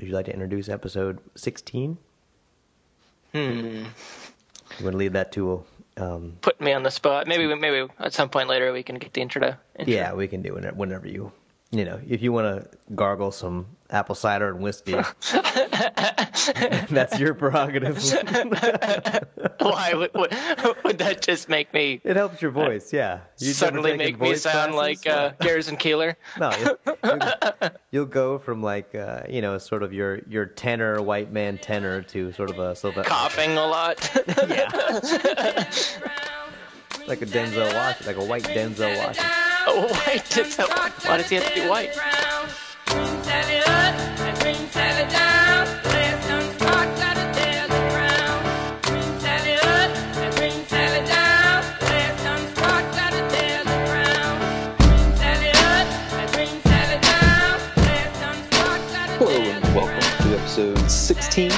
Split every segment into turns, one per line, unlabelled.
would you like to introduce episode 16?
Hmm.
You want to leave that to um,
Put me on the spot. Maybe maybe at some point later we can get the intro. intro.
Yeah, we can do it whenever you, you know, if you want to gargle some apple cider and whiskey, that's your prerogative.
Why would, would, would that just make me
It helps your voice, yeah. You've
suddenly make me sound
classes?
like uh, Garrison Keillor?
No, you'll, you'll- you'll go from like uh, you know, sort of your your tenor white man tenor to sort of a sort of a,
Coughing a lot.
yeah, like a Denzel Washington, like a white Denzel Washington.
Oh, white. It's a, why does he have to be white?
Hello and welcome to episode 16.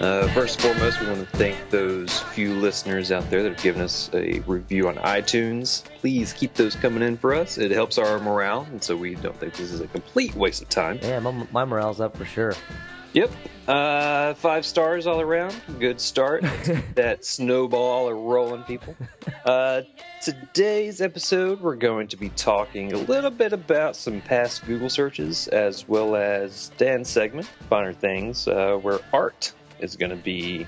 Uh, first and foremost, we want to thank those few listeners out there that have given us a review on iTunes. Please keep those coming in for us. It helps our morale, and so we don't think this is a complete waste of time.
Yeah, my, my morale's up for sure.
Yep. Uh, five stars all around. Good start. that snowball are rolling, people. Uh, today's episode, we're going to be talking a little bit about some past Google searches, as well as Dan's segment, Finer Things, uh, where art is going to be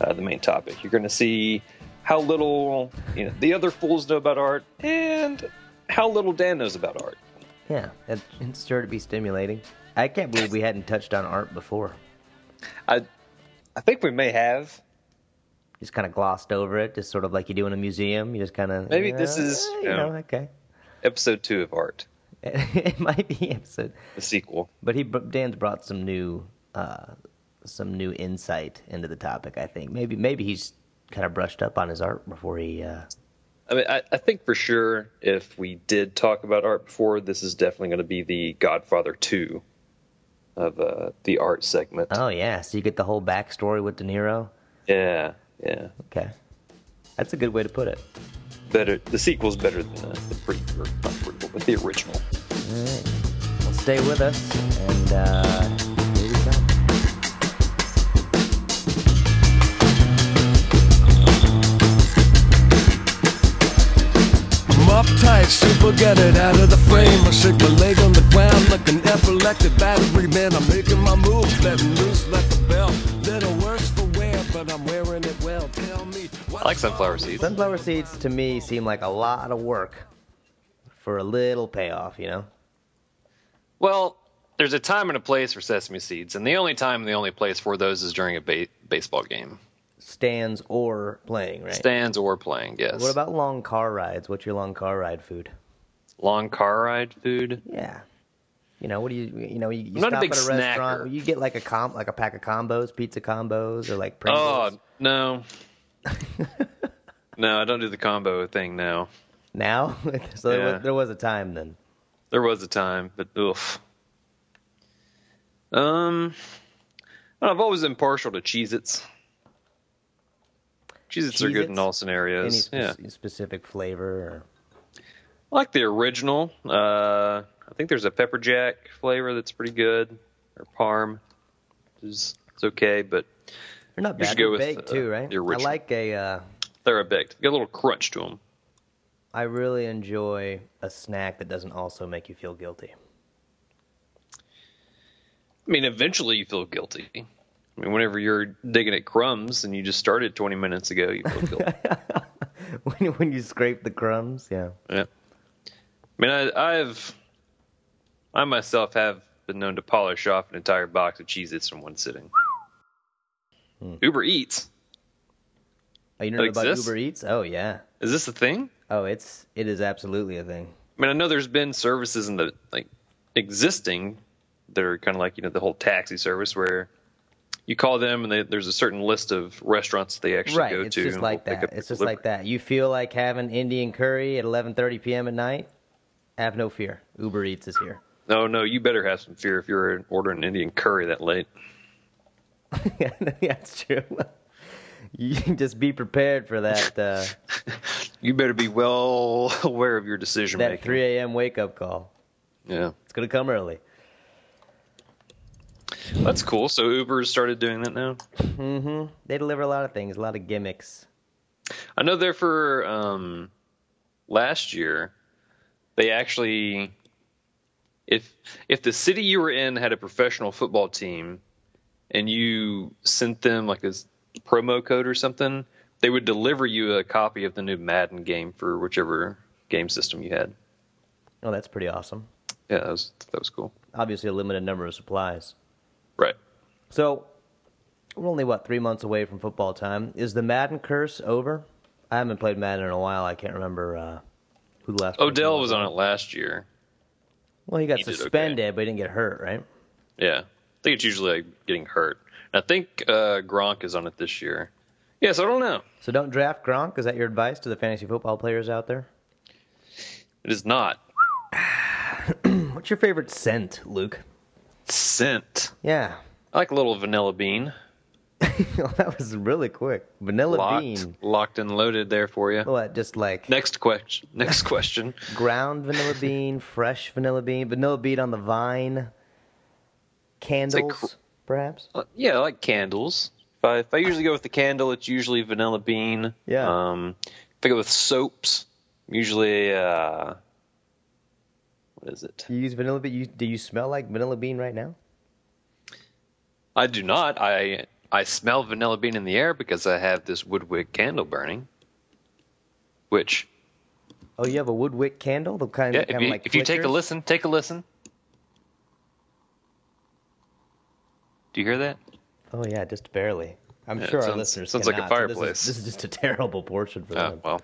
uh, the main topic. You're going to see how little you know the other fools know about art, and how little Dan knows about art.
Yeah, it, it's sure to be stimulating. I can't believe we hadn't touched on art before.
I, I think we may have.
Just kind of glossed over it, just sort of like you do in a museum. You just kind of
Maybe this is,
you
you
know,
know.
okay.
Episode two of art,
it might be episode,
the sequel.
but he Dan's brought some new uh, some new insight into the topic. I think maybe maybe he's kind of brushed up on his art before he. Uh,
I mean, I, I think for sure if we did talk about art before, this is definitely going to be the Godfather 2 of uh, the art segment.
oh yeah, so you get the whole backstory with De Niro.
Yeah, yeah.
Okay, that's a good way to put it.
Better. The sequel's better than the, the pre, or not prequel, but the original.
All right, well, stay with us, and uh,
super get it out of the frame. I shake my leg on the ground like an epileptic battery man. I'm making my moves, letting loose like a bell. Little worse for wear, but I'm wearing it well. Tell me,
I like sunflower seeds.
Sunflower seeds to me seem like a lot of work for a little payoff, you know?
Well, there's a time and a place for sesame seeds, and the only time and the only place for those is during a ba- baseball game,
Stands or playing, right?
stands or playing. Yes.
What about long car rides? What's your long car ride food?
long car ride food?
Yeah. You know, what do you, you know, you, you
I'm not a
stop at a restaurant, you get like a comp, like a pack of combos, pizza combos, or like
Oh no, no, I don't do the combo thing now.
Now? so there, was, there was a time then.
There was a time, but oof. Um, I've always been partial to Cheez-Its. Cheez-Its are good in all
Any
scenarios.
spe-
yeah.
specific flavor? Or...
I like the original. Uh, I think there's a pepper jack flavor that's pretty good, or parm. Is it's okay, but
They're not
You
bad.
should go
They're
with,
baked
uh,
too, right? I like a. Uh,
they're a baked. Get a little crunch to them.
I really enjoy a snack that doesn't also make you feel guilty.
I mean, eventually you feel guilty. I mean, whenever you're digging at crumbs and you just started 20 minutes ago, you feel guilty.
when when you scrape the crumbs, yeah.
yeah. I mean, I, I've, I myself have been known to polish off an entire box of Cheez-Its from one sitting.
Hmm.
Uber Eats.
Oh, you know about
exists?
Uber Eats? Oh yeah.
Is this a thing?
Oh, it's it is absolutely a thing.
I mean, I know there's been services in the like existing that are kind of like you know the whole taxi service where you call them and they, there's a certain list of restaurants that they actually
right.
go
It's
to.
just
and
like
they'll pick
that. It's just like that. You feel like having Indian curry at 11:30 p.m. at night? Have no fear. Uber Eats is here.
No, no, you better have some fear if you're ordering Indian curry that late.
yeah, that's true. You can just be prepared for that uh,
You better be well aware of your decision
that
making.
3 a.m. wake up call.
Yeah.
It's gonna come early.
That's cool. So Uber started doing that now.
Mm-hmm. They deliver a lot of things, a lot of gimmicks.
I know there for um, last year, they actually, if if the city you were in had a professional football team, and you sent them like a promo code or something, they would deliver you a copy of the new Madden game for whichever game system you had.
Oh, that's pretty awesome.
Yeah, that was that was cool.
Obviously, a limited number of supplies. So, we're only what three months away from football time. Is the Madden curse over? I haven't played Madden in a while. I can't remember uh, who last.
Odell was on it last year.
Well, he got
He did okay.
suspended, but he didn't get hurt, right?
Yeah, I think it's usually like getting hurt. And I think uh, Gronk is on it this year. Yes, I don't know.
So don't draft Gronk. Is that your advice to the fantasy football players out there?
It is not
What's your favorite scent, Luke?
scent.
Yeah,
I like a little vanilla bean.
that was really quick. Vanilla
locked,
bean.
locked and loaded there for you.
What? Just like
Next question. Next question.
ground vanilla bean, fresh vanilla bean, vanilla bean on the vine, candles, perhaps.
Uh, yeah, I like candles. If I, if I usually go with the candle, it's usually vanilla bean.
Yeah.
Um, if I go with soaps, usually uh, what is it?
You use vanilla bean. You, do you smell like vanilla bean right now?
I do not. I I smell vanilla bean in the air because I have this woodwick candle burning. Which,
Oh, you have a woodwick candle, the kind,
yeah,
kind
if
of
you,
like
if you take a listen, take a listen. Do you hear that?
Oh yeah, just barely. I'm
Yeah,
sure
it
our
sounds-
listeners
sounds like a
cannot, so this is-
fireplace.
This is, just a terrible portion for
Oh
them.
well,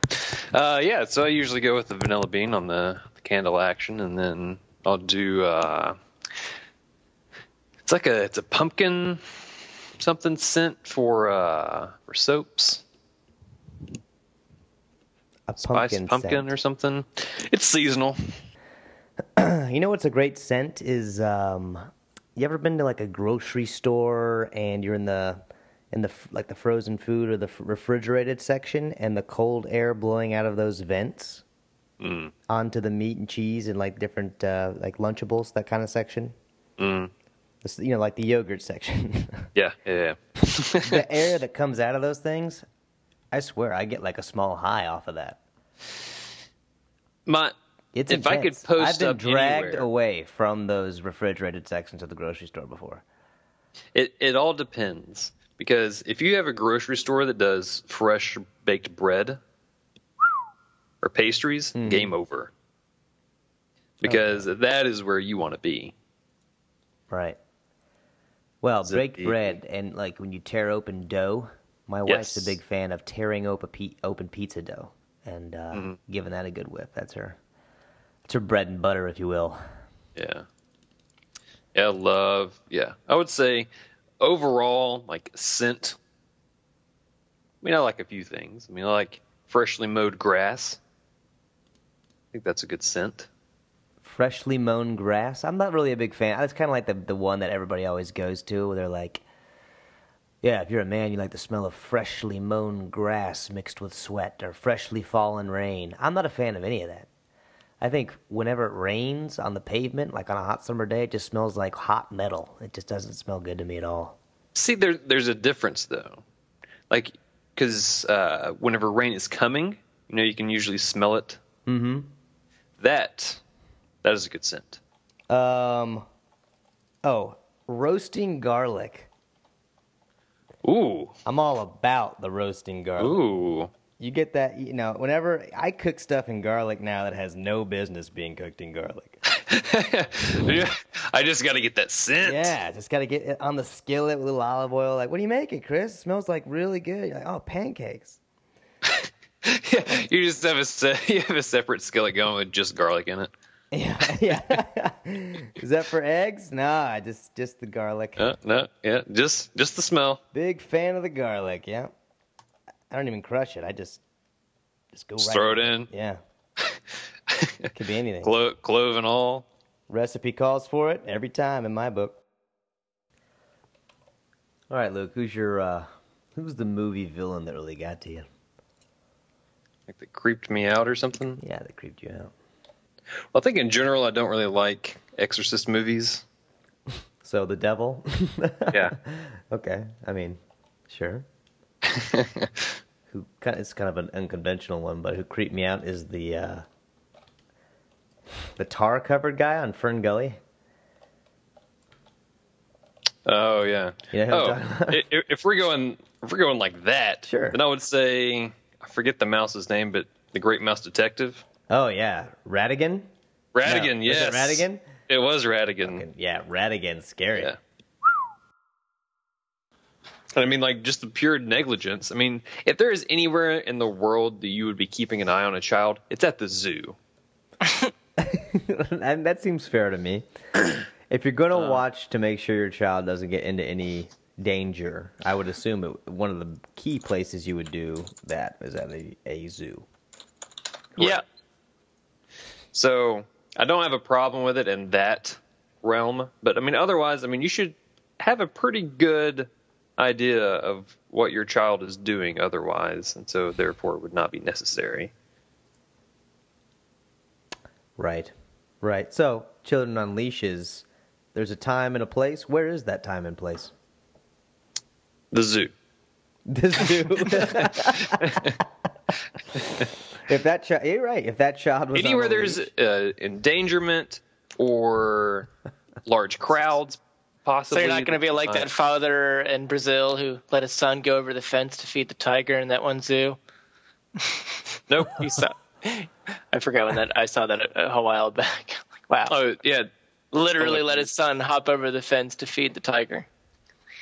uh, yeah. So I usually go with the vanilla bean on the, the candle action, and then I'll do. Uh, it's like a it's a pumpkin something scent for uh, for soaps,
a
spice
pumpkin,
pumpkin
scent.
or something. It's seasonal.
You know what's a great scent is um you ever been to like a grocery store and you're in the in the like the frozen food or the refrigerated section and the cold air blowing out of those vents
Mm.
onto the meat and cheese and like different uh like lunchables that kind of section.
Mm.
You know like the yogurt section.
Yeah, yeah, yeah.
the air that comes out of those things, I swear I get like a small high off of that.
My
It's
if I could
intense.
post
I've been dragged
anywhere,
away from those refrigerated sections of the grocery store before.
It it all depends because if you have a grocery store that does fresh baked bread or pastries,
Mm-hmm.
game over. Because that is where you want to be.
Right. Well,
Is it
baked
the-
bread and like when you tear open dough. My wife's a big fan of tearing open pe- open pizza dough and uh,
Mm-hmm.
giving that a good whip. That's her. That's her bread and butter, if you will.
Yeah. Yeah, love. Yeah, I would say overall, like scent. I mean, I like a few things. I mean, I like freshly mowed grass. I think that's a good scent.
Freshly mown grass. I'm not really a big fan. It's kind of like the the one that everybody always goes to. Where they're like, "Yeah, if you're a man, you like the smell of freshly mown grass mixed with sweat or freshly fallen rain." I'm not a fan of any of that. I think whenever it rains on the pavement, like on a hot summer day, it just smells like hot metal. It just doesn't smell good to me at all.
See, there, there's a difference though. Like, because uh, whenever rain is coming, you know, you can usually smell it.
Mm-hmm.
That, that is a good scent.
Um. Oh, roasting garlic.
Ooh,
I'm all about the roasting garlic.
ooh.
You get that, you know, whenever I cook stuff in garlic now that has no business being cooked in garlic.
I just got to get that scent.
Yeah, just got to get it on the skillet with a little olive oil. Like, what are you making, Chris? It smells like really good. You're like, oh, pancakes.
yeah, you just have a se- you have a separate skillet going with just garlic in it.
Yeah, yeah. Is that for eggs? Nah, just just the garlic.
Uh, no, yeah, just just the smell.
Big fan of the garlic. Yeah. I don't even crush it. I just just go
Just
right
throw it in.
Yeah, could be anything.
Clo- clove and all.
Recipe calls for it every time in my book. All right, Luke. Who's your uh, who's the movie villain that really got to you?
Like that creeped me out or something.
Yeah, that creeped you out.
Well, I think in general I don't really like Exorcist movies.
So the devil.
Yeah.
okay. I mean, sure. who kind it's kind of an unconventional one, but who creeped me out is the uh, the tar covered guy on Fern Gully.
Oh yeah.
You know
oh,
about?
i- i- if we're going if we're going like that,
Sure.
then I would say I forget the mouse's name, but the Great Mouse Detective.
Oh yeah, Ratigan.
Ratigan,
No,
yes.
Was it Ratigan?
It was Ratigan.
Yeah, Ratigan. Scary.
Yeah. And I mean, like, just the pure negligence. I mean, if there is anywhere in the world that you would be keeping an eye on a child, it's at the zoo.
and that seems fair to me. If you're going to uh. watch to make sure your child doesn't get into any danger, I would assume it, one of the key places you would do that is at a, a zoo.
Yeah.
So I don't have a problem with it in that realm. But I mean, otherwise, I mean, you should have a pretty good idea of what your child is doing otherwise. And so, therefore, it would not be necessary.
Right. Right. So, children on leashes, there's a time and a place. Where is that time and place?
The zoo.
The zoo. if that child, you're right. If that child was
Anywhere
a
there's uh, endangerment or large crowds,
So
possibly.
you're not going to be like
uh,
that father in Brazil who let his son go over the fence to feed the tiger in that one zoo.
Nope.
You saw, I forgot when that I saw that a, a while back. Like, wow,
Oh yeah,
literally
oh,
let his son hop over the fence to feed the tiger.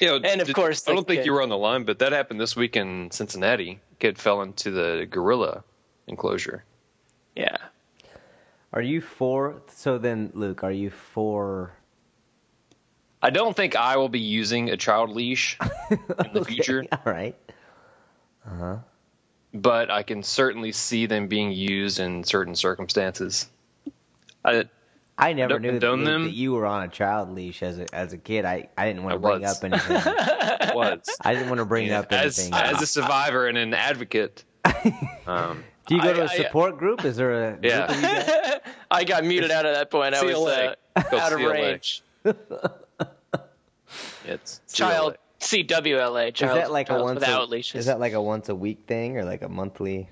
yeah.
And of
did-
course,
I don't think
kid-
you were on the line, but that happened this week in Cincinnati. Kid fell into the gorilla enclosure.
Yeah.
Are you for? So then, Luke, are you for?
I don't think I will be using a child leash in the
Okay,
future,
All right. Uh-huh.
But I can certainly see them being used in certain circumstances. I,
I never
Don't
knew that,
condone them.
that you were on a child leash as a as a kid. I, I didn't want to bring up anything.
was
I didn't want to bring up
as
anything.
as a survivor and an advocate. Um,
Do you go to a support group? Is there a group
Yeah.
of you?
I got muted out of that point. I was
CLA.
uh,
Called
out of range.
it's
Child
CLA.
CWLA.
Is
Child,
that like a once
without
a,
leashes.
Is that like a once a week thing or like a monthly?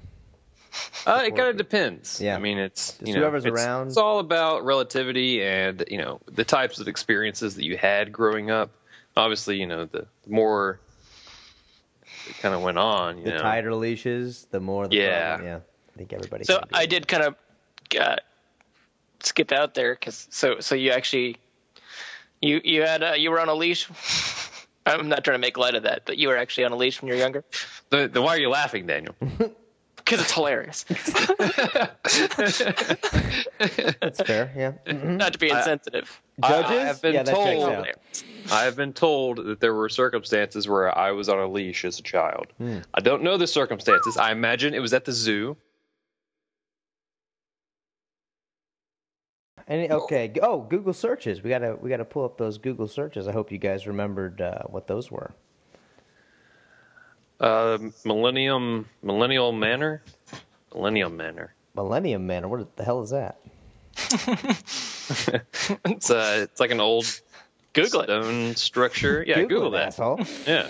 Uh, it kind of depends.
Yeah.
I mean, it's
Just
you know,
whoever's
it's,
around.
It's all about relativity and you know the types of experiences that you had growing up. Obviously, you know the more it kind of went on. You
The
know,
tighter leashes, the more. The
Yeah.
problem. yeah. I think everybody.
So I did kind of uh, skip out there because so so you actually you you had uh, you were on a leash. I'm not trying to make light of that, but you were actually on a leash when you were younger
the, the, why are you laughing, Daniel?
because it's hilarious.
That's fair. Yeah. Mhm.
not to be insensitive.
Judges.
I have been
yeah, that checks
told-
out.
I have been told that there were circumstances where I was on a leash as a child.
Hmm.
I don't know the circumstances. I imagine it was at the zoo.
Any, okay. Oh, Google searches. We gotta we gotta pull up those Google searches. I hope you guys remembered uh, what those were.
Uh, Millennium Millennial Manor, Millennium Manor.
Millennium Manor. What the hell is that?
It's uh, it's like an old
Google it.
stone structure. Yeah, Google,
it,
that.
asshole.
Yeah,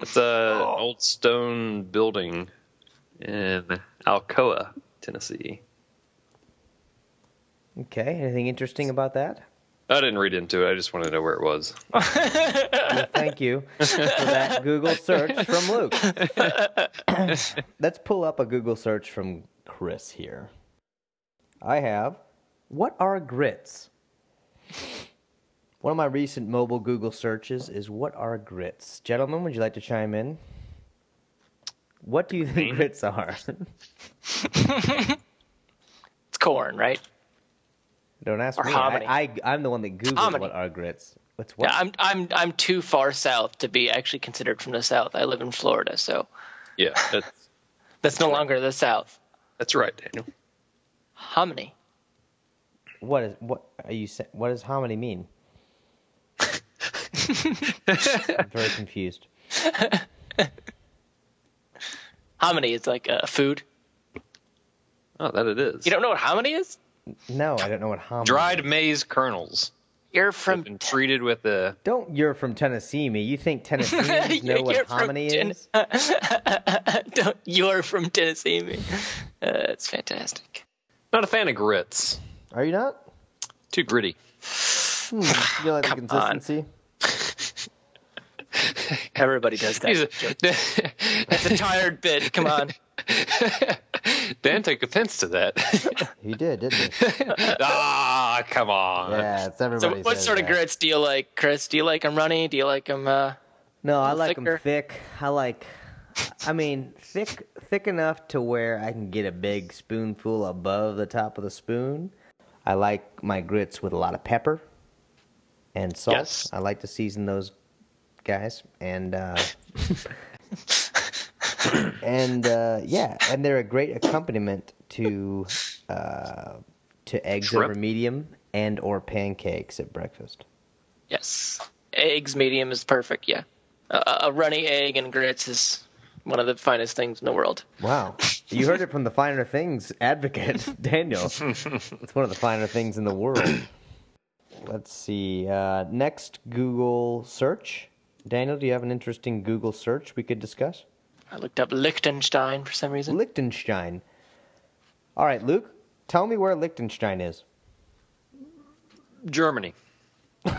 it's a an old stone building in Alcoa, Tennessee.
Okay. Anything interesting about that?
I didn't read into it. I just wanted to know where it was.
Well, thank you for that Google search from Luke. Let's pull up a Google search from Chris here. I have, what are grits? One of my recent mobile Google searches is what are grits? Gentlemen, would you like to chime in? What do you think grits are?
It's corn, right?
Don't ask
Or
me.
hominy.
I, I, I'm the one that Googled
Hominy.
what are grits. What's what?
Yeah, I'm I'm I'm too far south to be actually considered from the south. I live in Florida, so
Yeah, that's,
that's no longer the south.
that's right, Daniel.
Hominy.
What is what are you saying? What does hominy mean? I'm very confused.
Hominy is like a food.
Oh, that it is.
You don't know what hominy is?
No, I don't know what hominy.
dried maize kernels.
You're from
been treated with the
Don't you're from Tennessee me. You think Tennesseans know what
You're from
hominy
Ten-
is?
Don't, you're from Tennessee, me. Uh, it's fantastic.
not a fan of grits.
Are you not?
Too gritty.
You don't like the
Come on.
consistency?
Everybody does that.
He's a-
It's a tired bit. Come on.
Dan took offense to that.
He did, didn't he?
ah, come on.
Yeah, it's everybody.
So, what
says
sort of grits do you like, Chris? Do you like them runny? Do you like them? Uh,
No, I like them thick. I like, I mean, thick, thick enough to where I can get a big spoonful above the top of the spoon. I like my grits with a lot of pepper and salt.
Yes.
I like to season those guys, and uh, and uh, yeah, and they're a great accompaniment to uh, to eggs
Shrimp?
over medium and or pancakes at breakfast.
yes. Eggs medium is perfect. Yeah. A, a runny egg and grits is one of the finest things in the world.
Wow. You heard it from the finer things advocate, Daniel. It's one of the finer things in the world. Let's see. Uh, next Google search. Daniel, do you have an interesting Google search we could discuss?
I looked up Liechtenstein for some reason.
Liechtenstein. All right, Luke, tell me where Liechtenstein is.
Germany.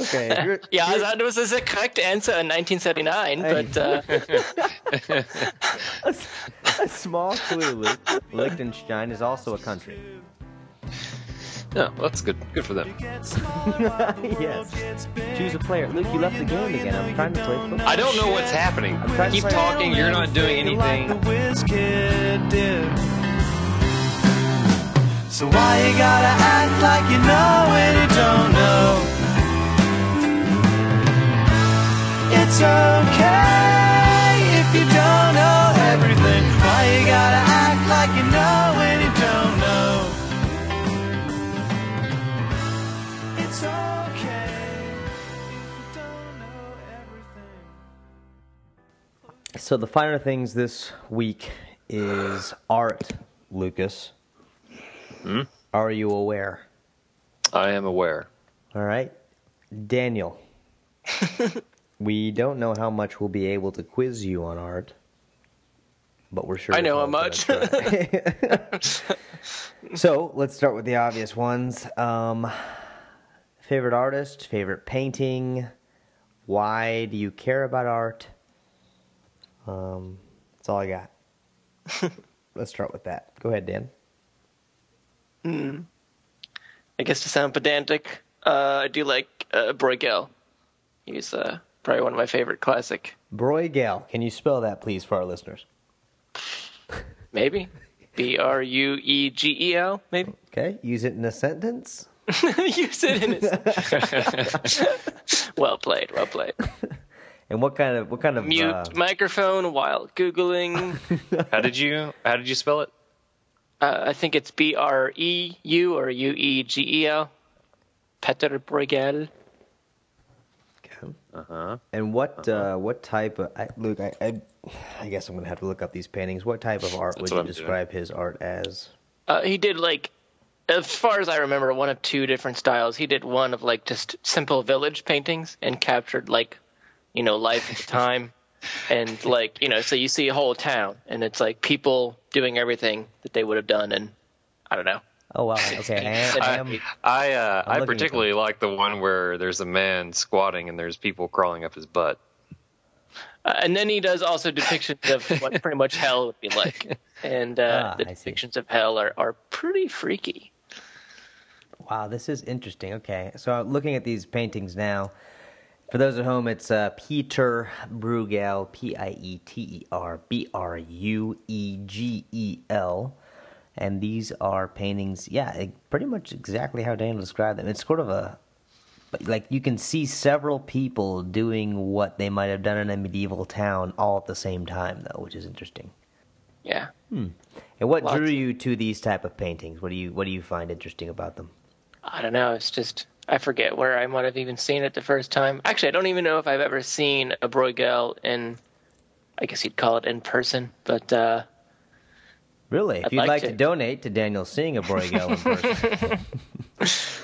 Okay. if you're-
Yeah, that was a correct answer in 1979, but uh,
a small clue, Luke. Liechtenstein is also a country.
No, that's good. Good for them.
yes. Choose a player. Luke, you left the game again. I'm trying to play football.
I don't know what's happening.
to
Keep talking. You're not doing anything.
So why you gotta act like you know when you don't know? It's okay
So the finer things this week is art, Lucas. Are you aware?
I am aware.
All right. Daniel. we don't know how much we'll be able to quiz you on art, but we're sure.
I know how much.
so let's start with the obvious ones. Um, favorite artist, favorite painting. Why do you care about art? Um, that's all I got. let's start with that. Go ahead, Dan.
I guess to sound pedantic, uh, I do like uh, Bruegel. He's uh, probably one of my favorite classic.
Bruegel. Can you spell that, please, for our listeners?
Maybe B R U E G E L. Maybe
Okay, use it in a sentence.
use it in a sentence. well played. Well played.
And what kind of what kind of
Mute
uh,
microphone while googling.
How did you? How did you spell it?
Uh, I think it's B R E U or U E G E L. Peter Bruegel. Okay.
Uh huh.
and what uh, what type of I, Luke? I, I I guess I'm gonna have to look up these paintings. What type of art would you
I'm doing.
describe his art as?
Uh, he did like, as far as I remember, one of two different styles. He did one of like just simple village paintings and captured like, you know, life at the time, and like you know, so you see a whole town and it's like people doing everything that they would have done, and I don't know.
Oh wow, okay. I am, I
I uh,
I'm
I
looking at
particularly like the one where there's a man squatting and there's people crawling up his butt.
Uh, and then he does also depictions of what pretty much hell would be like, and uh,
Ah,
the depictions of hell are are pretty freaky.
wow. This is interesting. Okay, so I'm looking at these paintings now. For those at home, it's uh, Peter Bruegel, P I E T E R B R U E G E L, and these are paintings. Yeah, pretty much exactly how Daniel described them. It's sort of a like you can see several people doing what they might have done in a medieval town all at the same time, though, which is interesting.
Yeah.
And what
Lots.
drew you to these type of paintings? What do you what do you find interesting about them?
I don't know. It's just I forget where I might have even seen it the first time. Actually, I don't even know if I've ever seen a Bruegel in. I guess you'd call it in person, but uh,
Really? If
I'd
you'd
like
like, to.
to.
donate to Daniel seeing a Bruegel in person,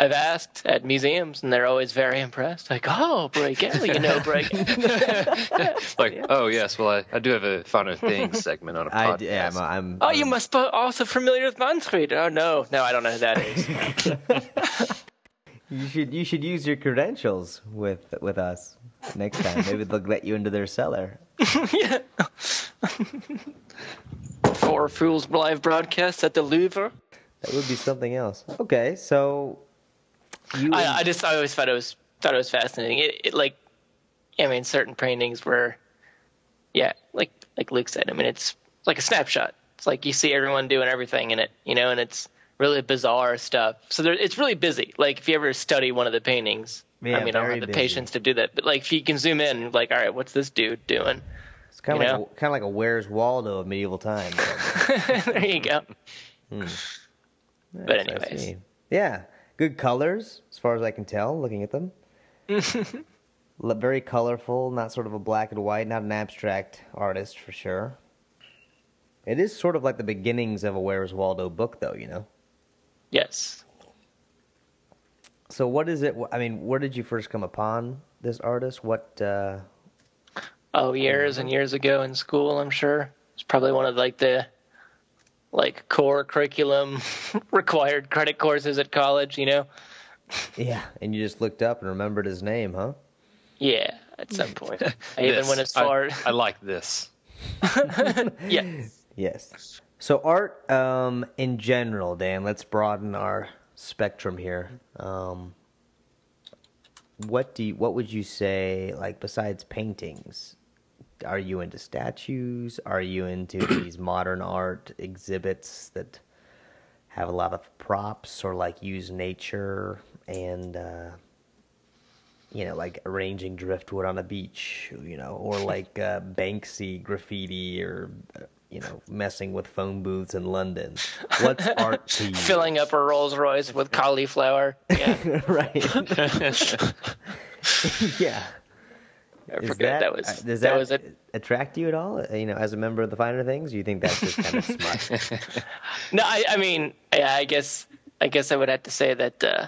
I've asked at museums, and they're always very impressed. Like, oh, Bruegel, you know break.
Like, oh yes, well I, I do have a fun things segment on a podcast.
d- yeah, I'm, I'm,
oh, you
I'm-
must be also familiar with Manfred. Oh no, no, I don't know who that is.
You should you should use your credentials with with us next time. Maybe they'll let you into their cellar.
yeah. Four Fools live broadcast at the Louvre.
That would be something else. Okay, so you
I, I just I always thought it was thought it was fascinating. It, it like, I mean, certain paintings were, yeah, like like Luke said. I mean, it's like a snapshot. It's like you see everyone doing everything in it, you know, and it's really bizarre stuff. So there, it's really busy. Like if you ever study one of the paintings,
Yeah,
I mean, I don't have the
busy.
patience to do that. But like if you can zoom in, like, all right, what's this dude doing?
it's kind of
you
like a, kind of like a Where's Waldo of medieval times.
there you go.
Hmm. But
anyways.
yeah, good colors as far as I can tell. Looking at them, very colorful. Not sort of a black and white. Not an abstract artist for sure. It is sort of like the beginnings of a Where's Waldo book, though. You know.
Yes.
So what is it? I mean, where did you first come upon this artist? What? uh
Oh, years and years ago in school, I'm sure. It's probably one of like the like core curriculum required credit courses at college, you know?
Yeah, and you just looked up and remembered his name, huh?
Yeah, at some point. I even
This.
went as
I-
far
I, like this.
yes.
Yes. So art, um, in general, Dan. Let's broaden our spectrum here. Um, what do you, what would you say? Like besides paintings, are you into statues? Are you into these modern art exhibits that have a lot of props or like use nature and uh, you know like arranging driftwood on a beach, you know, or like uh, Banksy graffiti or uh, you know messing with phone booths in London? What's art to you?
Filling up a Rolls Royce with cauliflower. Yeah.
right? yeah.
I forget that, was
uh, does
that,
that,
was it.
attract you at all? uh, You know, as a member of the finer things, you think that's just kind of smut?
No, I, I mean, yeah, I guess I guess I would have to say that uh,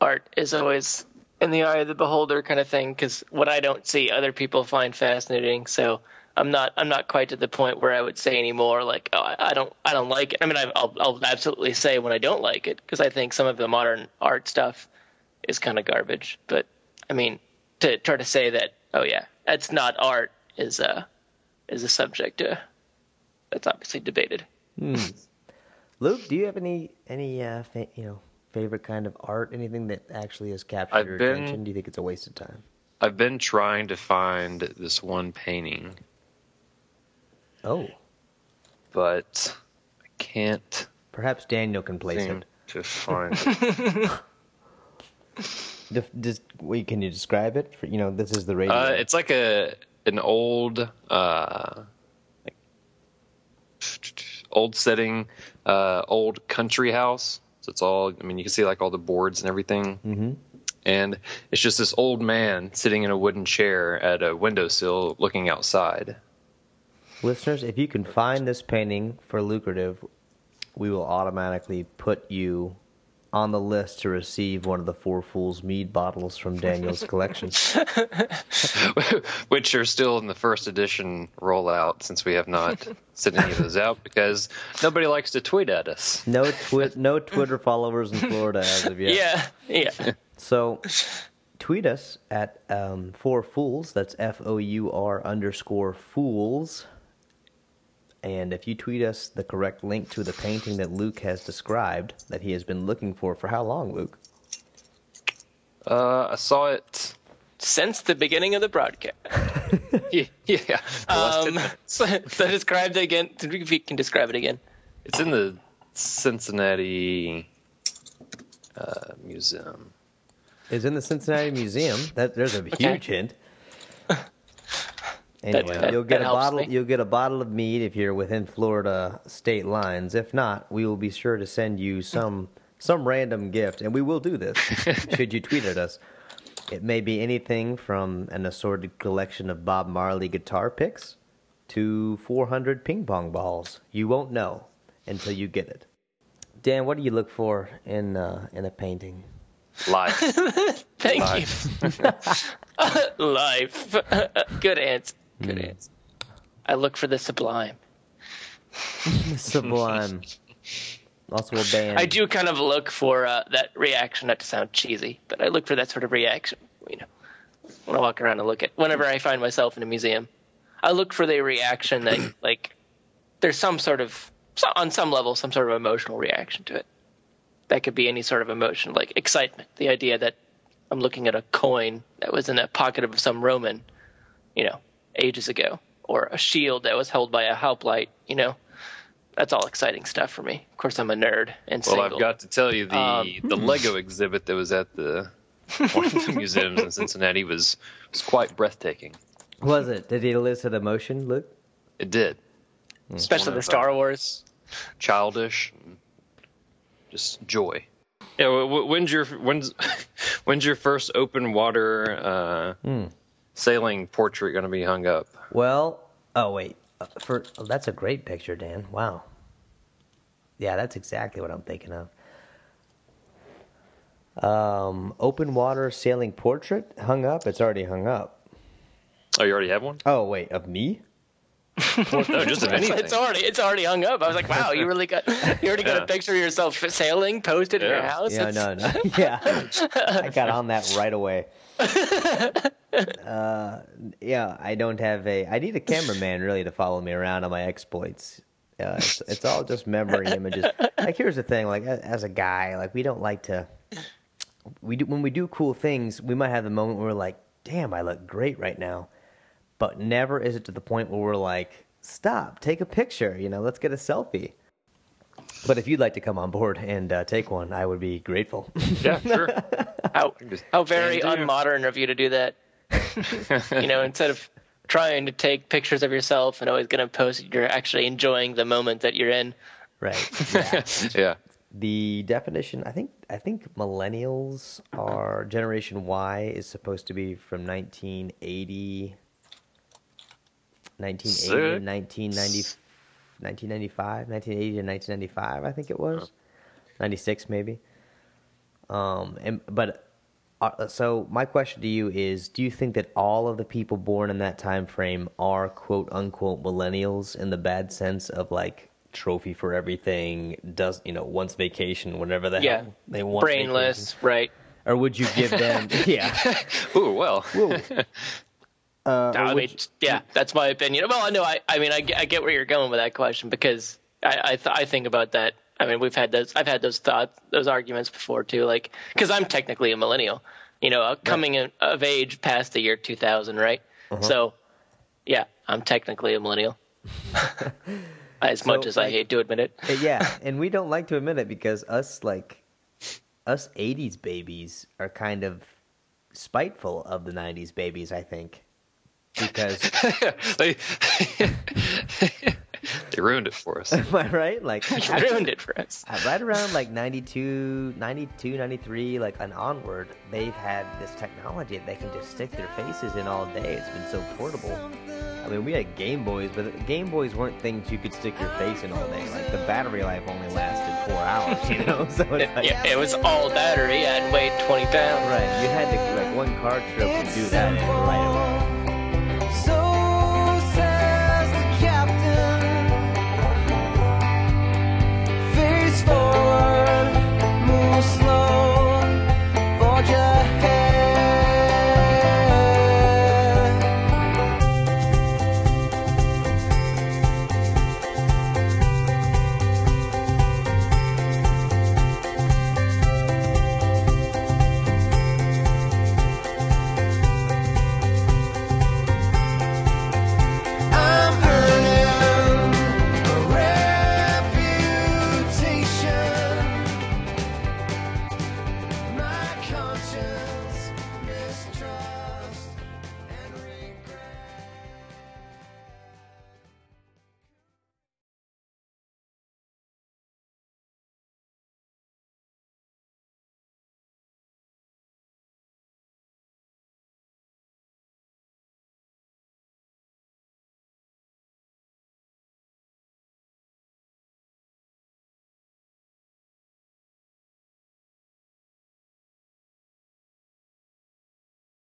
art is always in the eye of the beholder kind of thing. Because what I don't see, other people find fascinating. So I'm not I'm not quite to the point where I would say anymore like, oh, I, I don't I don't like it. I mean, I, I'll I'll absolutely say when I don't like it because I think some of the modern art stuff is kind of garbage. But I mean, to try to say that, oh yeah, that's not art is uh is a subject uh, that's obviously debated.
Luke, do you have any any uh, fa- you know favorite kind of art? Anything that actually has captured
I've
your
been-
attention? Do you think it's a waste of time?
I've been trying to find this one painting,
Oh,
but I can't
perhaps Daniel can place
seem
it.
to find it.
Wait, can you describe it? For, you know, this is the radio.
Uh, it's like a an old uh, like, old setting, uh, old country house. So it's all. I mean, you can see like all the boards and everything. Mm-hmm. And it's just this old man sitting in a wooden chair at a windowsill looking outside.
Listeners, if you can find this painting for lucrative, we will automatically put you on the list to receive one of the Four Fools mead bottles from Daniel's collection.
which are still in the first edition rollout since we have not sent any of those out because nobody likes to tweet at us.
No twi- no Twitter followers in Florida as of yet.
Yeah, yeah.
So tweet us at um, Four Fools. That's F O U R underscore Fools. And if you tweet us the correct link to the painting that Luke has described, that he has been looking for for how long, Luke?
Uh, I saw it.
Since the beginning of the broadcast.
Yeah, yeah. the last 10
Um, so, so describe it again. If you can describe it again.
It's in the Cincinnati uh, Museum.
Is in the Cincinnati Museum. That there's a huge hint. Anyway,
that-
you'll get a bottle.
me.
You'll get a bottle of mead if you're within Florida state lines. If not, we will be sure to send you some some random gift, and we will do this should you tweet at us. It may be anything from an assorted collection of Bob Marley guitar picks to 400 ping pong balls. You won't know until you get it. Dan, what do you look for in uh, in a painting?
Life.
Thank
Life.
you. Life. Good answer. Good
Hmm.
answer. I look for the sublime.
Sublime. also a band.
I do kind of look for uh, that reaction, not to sound cheesy, but I look for that sort of reaction. You know, when I walk around and look at, whenever I find myself in a museum, I look for the reaction that, like, there's some sort of, on some level, some sort of emotional reaction to it. That could be any sort of emotion, like excitement, the idea that I'm looking at a coin that was in the pocket of some Roman, you know, ages ago, or a shield that was held by a hoplite, you know. That's all exciting stuff for me. Of course, I'm a nerd and
Well,
single.
I've got to tell you the
Um,
the Lego exhibit that was at the one of the museums in Cincinnati was was quite breathtaking.
Was it? Did it elicit emotion, Luke?
It did.
especially the Star Wars.
Childish, just joy. Yeah. wh- wh- When's your when's when's your first open water uh, sailing portrait going to be hung up?
Well, oh wait, Uh, for oh, that's a great picture, Dan. Wow. Yeah, that's exactly what I'm thinking of. Um, open water sailing portrait hung up. It's already hung up.
Oh, you already have one?
Oh wait, of me?
No, just of
It's,
anything.
it's already it's already hung up. I was like, wow, you really got you already got
Yeah.
a picture of yourself sailing posted in your house.
Yeah,
It's-
no, no. Yeah, I got on that right away. Uh, yeah, I don't have a. I need a cameraman really to follow me around on my exploits. Uh, it's, it's all just memory images. Like here's the thing, like as a guy, like we don't like to. We do when we do cool things. We might have the moment where we're like, "Damn, I look great right now," but never is it to the point where we're like, "Stop, take a picture." You know, let's get a selfie. But if you'd like to come on board and uh, take one, I would be grateful.
Yeah, sure.
How how very unmodern of you to do that. you know, instead of trying to take pictures of yourself and always going to post, you're actually enjoying the moment that you're in.
right. Yeah.
yeah.
The definition, I think, I think millennials are Generation Y is supposed to be from 1980, 1980 to 1990, 1995, 1980 to 1995, I think it was, 96 maybe. Um, and but uh, so my question to you is: Do you think that all of the people born in that time frame are quote unquote millennials in the bad sense of like trophy for everything? Does you know once vacation, whatever the
Yeah,
hell they want,
brainless, right?
or would you give them? yeah,
Ooh, well.
Whoa. Uh,
I mean, yeah, that's my opinion. Well, no, I, I mean, I, get- I get where you're going with that question because I, I, th- I think about that. I mean, we've had those, I've had those thoughts, those arguments before too. Like, because I'm technically a millennial, you know, coming in, of age past the year 2000, right?
Uh-huh.
So, yeah, I'm technically a millennial. as much
So,
as I hate to admit it.
Uh, yeah, and we don't like to admit it because us like us '80s babies are kind of spiteful of the '90s babies. I think because
they they ruined it for us.
am I right? Like
ruined it for us.
Uh, right around like 92, 92, 93, like and onward, they've had this technology that they can just stick their faces in all day. It's been so portable. I mean, we had Game Boys, but Game Boys weren't things you could stick your face in all day. Like the battery life only lasted four hours, you know. So it's like,
Yeah, it was all battery and weighed 20 pounds.
right, you had to like one card trip would do that right away.